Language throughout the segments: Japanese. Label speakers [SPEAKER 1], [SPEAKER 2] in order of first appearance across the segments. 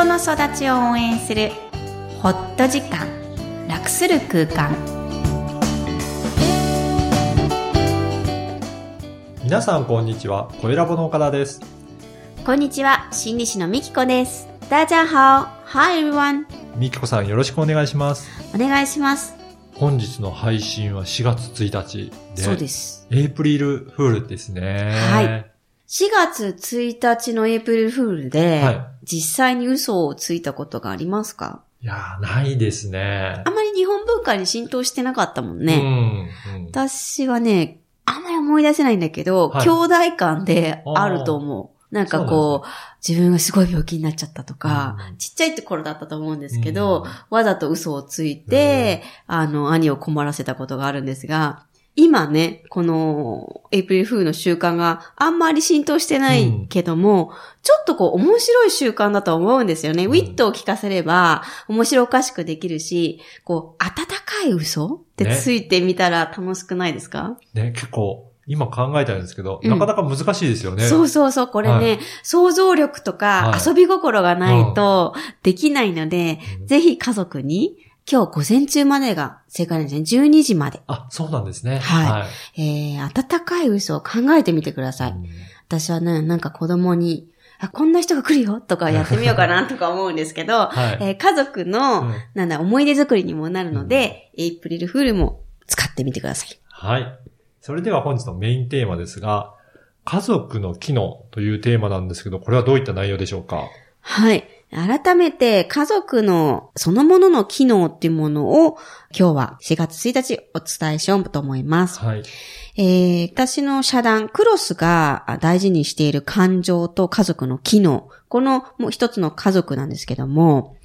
[SPEAKER 1] 人の育ちを応援するホット時間楽する空間。
[SPEAKER 2] 皆さんこんにちは。声ラボの岡田です。
[SPEAKER 1] こんにちは。心理師のみきこです。大家好 Hi everyone
[SPEAKER 2] みきこさんよろしくお願いします。
[SPEAKER 1] お願いします。
[SPEAKER 2] 本日の配信は4月1日で
[SPEAKER 1] そうです。
[SPEAKER 2] エイプリルフールですね。
[SPEAKER 1] はい。4月1日のエイプリルフールで、
[SPEAKER 2] はい
[SPEAKER 1] 実際に嘘をついたことがありますか？
[SPEAKER 2] いやーないですね。
[SPEAKER 1] あんまり日本文化に浸透してなかったもん
[SPEAKER 2] う
[SPEAKER 1] ね。
[SPEAKER 2] ん、うん。
[SPEAKER 1] 私はね、あんまり思い出せないんだけど、
[SPEAKER 2] はい。
[SPEAKER 1] 兄弟間であると思う。なんかこう、自分がすごい病気になっちゃったとか、
[SPEAKER 2] うん。
[SPEAKER 1] ちっちゃいって頃だったと思うんですけど、
[SPEAKER 2] うん。
[SPEAKER 1] わざと嘘をついて、あの、兄を困らせたことがあるんですが、今ね、この、エイプリルフールの習慣があんまり浸透してないけども、ちょっとこう面白い習慣だと思うんですよね。
[SPEAKER 2] うん。
[SPEAKER 1] ウィットを聞かせれば面白おかしくできるし、こう、温かい嘘って
[SPEAKER 2] ね。
[SPEAKER 1] ついてみたら楽しくないですか、
[SPEAKER 2] ね結構今考えたんですけど、
[SPEAKER 1] うん。
[SPEAKER 2] なかなか難しいですよね。
[SPEAKER 1] そうそうそう、これね、
[SPEAKER 2] はい。
[SPEAKER 1] 想像力とか
[SPEAKER 2] はい。
[SPEAKER 1] 遊び心がないとできないので、
[SPEAKER 2] うん。
[SPEAKER 1] ぜひ家族に、今日午前中までが正解なんですね。12時まで。
[SPEAKER 2] あそうなんですね
[SPEAKER 1] はい
[SPEAKER 2] い
[SPEAKER 1] えー、温かい嘘を考えてみてください。
[SPEAKER 2] うん
[SPEAKER 1] 私はね、なんか子供に、あ、こんな人が来るよとかやってみようかなとか思うんですけど、
[SPEAKER 2] はい
[SPEAKER 1] えー家族の、
[SPEAKER 2] うん
[SPEAKER 1] なんだ、思い出作りにもなるので、エイプリルフールも使ってみてください。
[SPEAKER 2] はい。それでは本日のメインテーマですが、家族の機能というテーマなんですけど、これはどういった内容でしょうか？
[SPEAKER 1] はい。改めて家族のそのものの機能っていうものを今日は4月1日お伝えしようと思います。
[SPEAKER 2] はい。
[SPEAKER 1] えー私の社団クロスが大事にしている感情と家族の機能。このもう一つの家族なんですけども、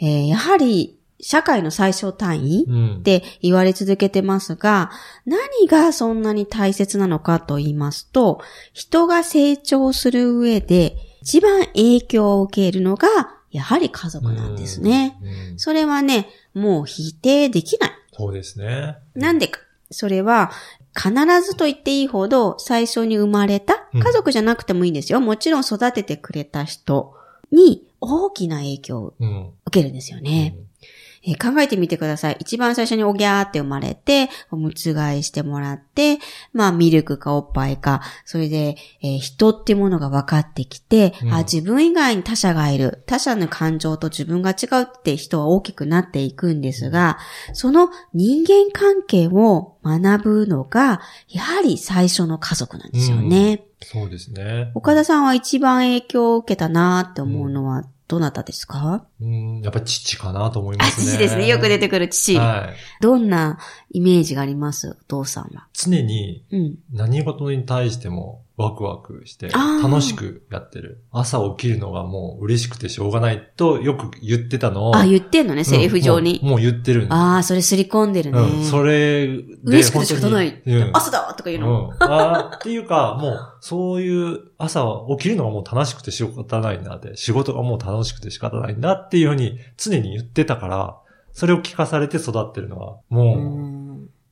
[SPEAKER 1] えーやはり社会の最小単位
[SPEAKER 2] うん
[SPEAKER 1] っ。て言われ続けてますが、何がそんなに大切なのかと言いますと、人が成長する上で一番影響を受けるのが、やはり家族なんですね。それはね、もう否定できない。
[SPEAKER 2] そうですね。
[SPEAKER 1] なんでか。それは、必ずと言っていいほど最初に生まれた
[SPEAKER 2] うん
[SPEAKER 1] 家族じゃなくてもいいんですよ。もちろん育ててくれた人に大きな影響を
[SPEAKER 2] うん。
[SPEAKER 1] 受けるんですよね。えー考えてみてください。一番最初におぎゃーって生まれて、おむつ替えしてもらって、まあミルクかおっぱいか、それで、えー人っていうものが分かってきて、
[SPEAKER 2] うん
[SPEAKER 1] あ、自分以外に他者がいる。他者の感情と自分が違うって人は大きくなっていくんですが、その人間関係を学ぶのが、やはり最初の家族なんですよね。
[SPEAKER 2] そうですね。
[SPEAKER 1] 岡田さんは一番影響を受けたなって思うのは、どなたですか、
[SPEAKER 2] うん。やっぱ父かなと思いま
[SPEAKER 1] あ、
[SPEAKER 2] すね。
[SPEAKER 1] 父ですね。よく出てくる父。
[SPEAKER 2] はい。
[SPEAKER 1] どんなイメージがあります？お父さんは。
[SPEAKER 2] 常に
[SPEAKER 1] うん。
[SPEAKER 2] 何事に対してもワクワクして楽しくやってる。朝起きるのがもう嬉しくてしょうがないとよく言ってたのを。
[SPEAKER 1] あ、言ってんのね、セリフ上に。
[SPEAKER 2] うんもうもう言ってる。
[SPEAKER 1] ああ、それすり込んでるね。
[SPEAKER 2] うん。それで。
[SPEAKER 1] 嬉しくて仕方ない。
[SPEAKER 2] うん。
[SPEAKER 1] 朝だとか言うの。
[SPEAKER 2] うん。あーっていうか、もう、そういう朝起きるのがもう楽しくて仕方ないんだって、仕事がもう楽しくて仕方ないんだっていうふうに常に言ってたから、それを聞かされて育ってるのは、
[SPEAKER 1] う
[SPEAKER 2] も
[SPEAKER 1] ん
[SPEAKER 2] う、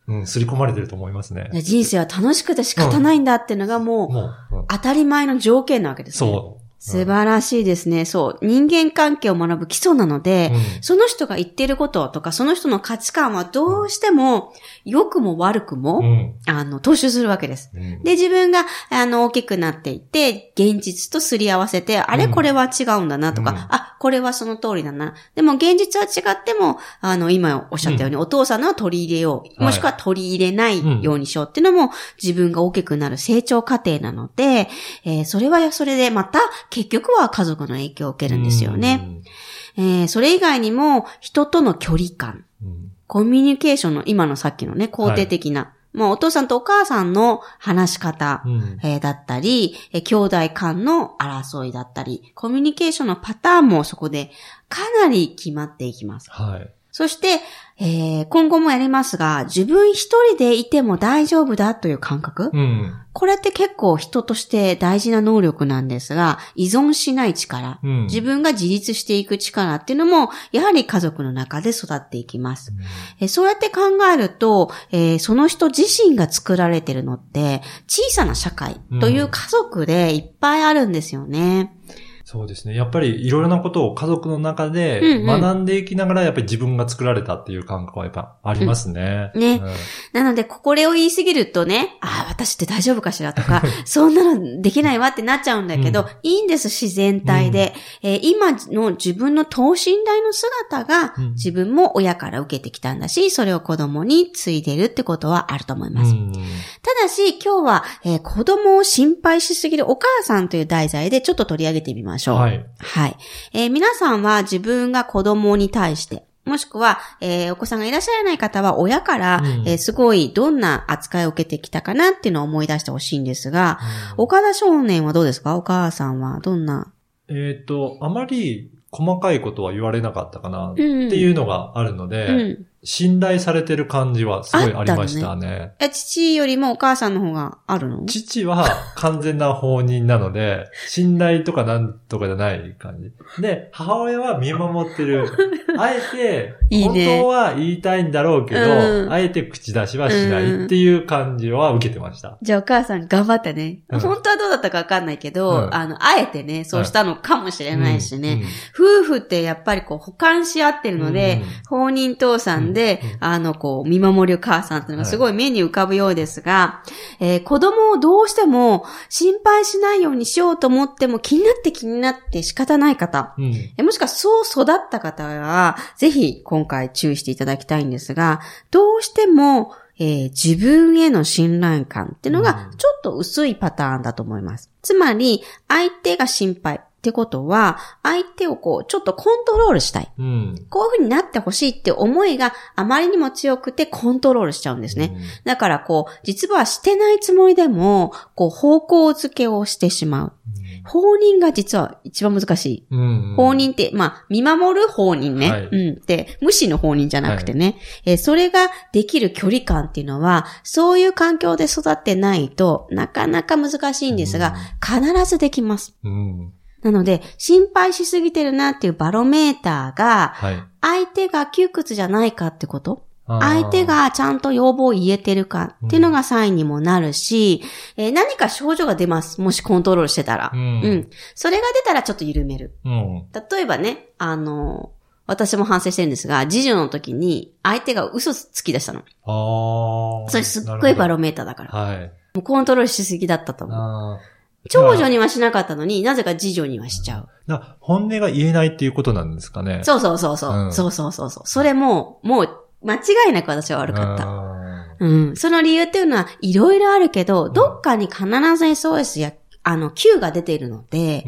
[SPEAKER 2] うん、刷り込まれてると思いますね。
[SPEAKER 1] 人生は楽しくて仕方ないんだっていうのがもう、当たり前の条件なわけですね。
[SPEAKER 2] そう。
[SPEAKER 1] 素晴らしいですね。そう。人間関係を学ぶ基礎なので、
[SPEAKER 2] うん
[SPEAKER 1] その人が言ってることとか、その人の価値観はどうしても、良くも悪くも、
[SPEAKER 2] うん。
[SPEAKER 1] あの、踏襲するわけです。
[SPEAKER 2] うん
[SPEAKER 1] で、自分が、あの、大きくなっていって、現実とすり合わせて、あれ
[SPEAKER 2] うん
[SPEAKER 1] これは違うんだなとか、
[SPEAKER 2] うん
[SPEAKER 1] あ、これはその通りだな。でも、現実は違っても、あの、今おっしゃったように、お父さんのは取り入れよう。もしくは取り入れないようにしようっていうのも、自分が大きくなる成長過程なので、えーそれはそれでまた、結局は家族の影響を受けるんですよね。。えーそれ以外にも、人との距離感。
[SPEAKER 2] うん
[SPEAKER 1] コミュニケーションの今のさっきのね、肯定的な、もうお父さんとお母さんの話し方、
[SPEAKER 2] うん
[SPEAKER 1] えーだったり、えー兄弟間の争いだったり、コミュニケーションのパターンもそこでかなり決まっていきます。
[SPEAKER 2] はい。
[SPEAKER 1] そして、えー今後もやりますが、自分一人でいても大丈夫だという感覚、
[SPEAKER 2] うん。
[SPEAKER 1] これって結構人として大事な能力なんですが、依存しない力、
[SPEAKER 2] うん。
[SPEAKER 1] 自分が自立していく力っていうのも、やはり家族の中で育っていきます。えーそうやって考えると、えーその人自身が作られてるのって、小さな社会という家族でいっぱいあるんですよね。
[SPEAKER 2] そうですね。やっぱりいろいろなことを家族の中で学んでいきながら、やっぱり自分が作られたっていう感覚はやっぱありますね。
[SPEAKER 1] うんね
[SPEAKER 2] うん
[SPEAKER 1] なので、これを言い過ぎるとね、ああ、私って大丈夫かしらとか、そんなのできないわってなっちゃうんだけど、
[SPEAKER 2] うん
[SPEAKER 1] いいんです、自然体で。えー今の自分の等身大の姿が、
[SPEAKER 2] うん
[SPEAKER 1] 自分も親から受けてきたんだし、それを子供に継いでるってことはあると思います。だし、今日は、えー子供を心配しすぎるお母さんという題材でちょっと取り上げてみましょう。
[SPEAKER 2] はい。
[SPEAKER 1] はい。えー皆さんは自分が子供に対して、もしくは、えーお子さんがいらっしゃらない方は親から、
[SPEAKER 2] うん
[SPEAKER 1] えーすごいどんな扱いを受けてきたかなっていうのを思い出してほしいんですが、岡田少年はどうですか？お母さんはどんな？
[SPEAKER 2] えっ、と、あまり細かいことは言われなかったかなって
[SPEAKER 1] うん
[SPEAKER 2] いうのがあるので、
[SPEAKER 1] うん。
[SPEAKER 2] 信頼されてる感じはすごいありましたね。
[SPEAKER 1] え、父よりもお母さんの方があるの？
[SPEAKER 2] 父は完全な放任なので、信頼とかなんとかじゃない感じ。で、母親は見守ってる。あえて、
[SPEAKER 1] いいね
[SPEAKER 2] 本当は言いたいんだろうけど、
[SPEAKER 1] うん
[SPEAKER 2] あえて口出しはしないっていう感じは受けてました。
[SPEAKER 1] じゃあお母さん頑張ってね。
[SPEAKER 2] うん
[SPEAKER 1] 本当はどうだったかわかんないけど、
[SPEAKER 2] うん
[SPEAKER 1] あの、あえてね、そうしたのかもしれないしね。
[SPEAKER 2] うん。
[SPEAKER 1] 夫婦ってやっぱりこう、補完し合ってるので、放任父さんで、
[SPEAKER 2] うん。うん
[SPEAKER 1] あの、こう、見守る母さんっていうのがすごい目に浮かぶようですが、えー子供をどうしても心配しないようにしようと思っても気になって気になって仕方ない方、
[SPEAKER 2] うん。
[SPEAKER 1] えもしくはそう育った方は、ぜひ今回注意していただきたいんですが、どうしても、えー自分への信頼感っていうのが
[SPEAKER 2] うん。
[SPEAKER 1] ちょっと薄いパターンだと思います。つまり、相手が心配ってことは、相手をこう、ちょっとコントロールしたい。
[SPEAKER 2] うん。
[SPEAKER 1] こういう風になってほしいって思いがあまりにも強くてコントロールしちゃうんですね。だからこう、実はしてないつもりでも、こう、方向付けをしてしまう。放任が実は一番難しい。
[SPEAKER 2] うん。うん。
[SPEAKER 1] 放任って、まあ、見守る放任ね。
[SPEAKER 2] はい
[SPEAKER 1] うん。で、無視の放任じゃなくてね、えーそれができる距離感っていうのは、そういう環境で育ってないとなかなか難しいんですが、必ずできます。
[SPEAKER 2] うん。
[SPEAKER 1] なので、心配しすぎてるなっていうバロメーターが、
[SPEAKER 2] はい。
[SPEAKER 1] 相手が窮屈じゃないかってこと？
[SPEAKER 2] あー
[SPEAKER 1] 相手、がちゃんと要望を言えてるかっていうのがサインにもなるし、えー何か症状が出ます。もしコントロールしてたら。
[SPEAKER 2] う
[SPEAKER 1] うんん。それが出たらちょっと緩める。
[SPEAKER 2] うん。
[SPEAKER 1] 例えばね、あの、私も反省してるんですが、次女の時に相手が嘘つき出したの。
[SPEAKER 2] ああ。
[SPEAKER 1] それすっごいバ
[SPEAKER 2] ロ
[SPEAKER 1] ロメーターだから。
[SPEAKER 2] はい。
[SPEAKER 1] もうコントロールしすぎだったと思う。長女にはしなかったのになぜか次女にはしちゃう。
[SPEAKER 2] な本音が言えないっていうことなんですかね。
[SPEAKER 1] そうそうそうそう。
[SPEAKER 2] うん
[SPEAKER 1] そうそうそうそう。それも、もう、間違いなく私は悪かった。
[SPEAKER 2] た。
[SPEAKER 1] うん。その理由っていうのは、いろいろあるけど、どっかに必ず SOS や、あの、Q が出ているので、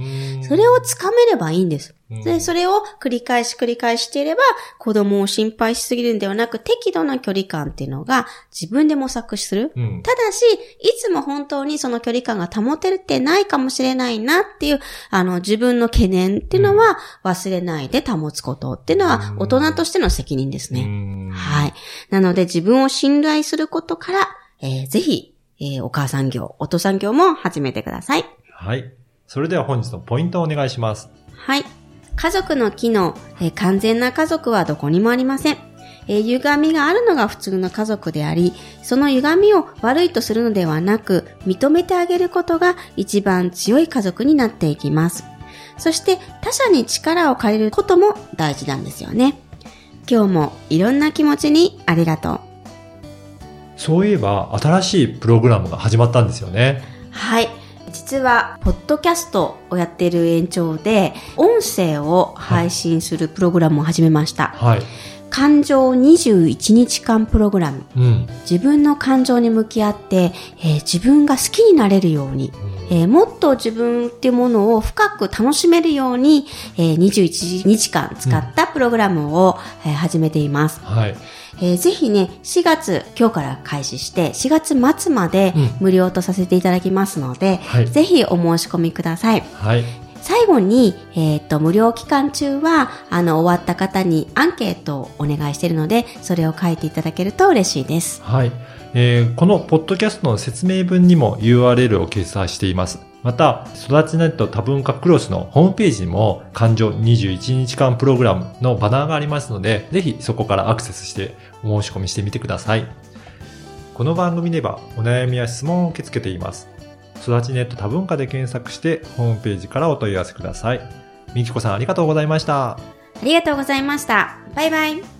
[SPEAKER 1] それをつかめればいいんです。で、そ
[SPEAKER 2] れ、
[SPEAKER 1] れを繰り返し繰り返していれば、子供を心配しすぎるんではなく、適度な距離感っていうのが自分で模索する。
[SPEAKER 2] うん。
[SPEAKER 1] ただし、いつも本当にその距離感が保ててないかもしれないなっていう、あの、自分の懸念っていうのは忘れないで保つことっていうのは
[SPEAKER 2] うん
[SPEAKER 1] 大人としての責任ですね。
[SPEAKER 2] ね
[SPEAKER 1] はい。なので自分を信頼することから、えーぜひ、えーお母さん業、お父さん業も始めてください。
[SPEAKER 2] はい。それでは本日のポイントをお願いします。
[SPEAKER 1] はい。家族の機能、えー完全な家族はどこにもありません。えー歪みがあるのが普通の家族であり、その歪みを悪いとするのではなく、認めてあげることが一番強い家族になっていきます。そして他者に力を借りることも大事なんですよね。今日もいろんな気持ちにありがとう。
[SPEAKER 2] そういえば、新しいプログラムが始まったんですよね。
[SPEAKER 1] はい。実は、ポッドキャストをやっている延長で、音声を配信するプログラムを始めました。
[SPEAKER 2] はい。
[SPEAKER 1] 感情21日間プログラム。
[SPEAKER 2] うん。
[SPEAKER 1] 自分の感情に向き合って、えー自分が好きになれるように、えーもっと自分っていうものを深く楽しめるように、えー21日間使ったプログラムを、えー始めています。
[SPEAKER 2] はい。
[SPEAKER 1] えーぜひね、4月、今日から開始して、4月末まで
[SPEAKER 2] うん
[SPEAKER 1] 無料とさせていただきますので、
[SPEAKER 2] はい。
[SPEAKER 1] ぜひお申し込みください。
[SPEAKER 2] はい。
[SPEAKER 1] 最後に、えっ、と、無料期間中は、あの、終わった方にアンケートをお願いしているので、それを書いていただけると嬉しいです。
[SPEAKER 2] はい。えーこのポッドキャストの説明文にも URL を掲載しています。また、育ちネット多文化クロスのホームページにも感情21日間プログラムのバナーがありますので、ぜひそこからアクセスしてお申し込みしてみてください。この番組ではお悩みや質問を受け付けています。育ちネット多文化で検索してホームページからお問い合わせください。みきこさんありがとうございました。
[SPEAKER 1] ありがとうございました。バイバイ。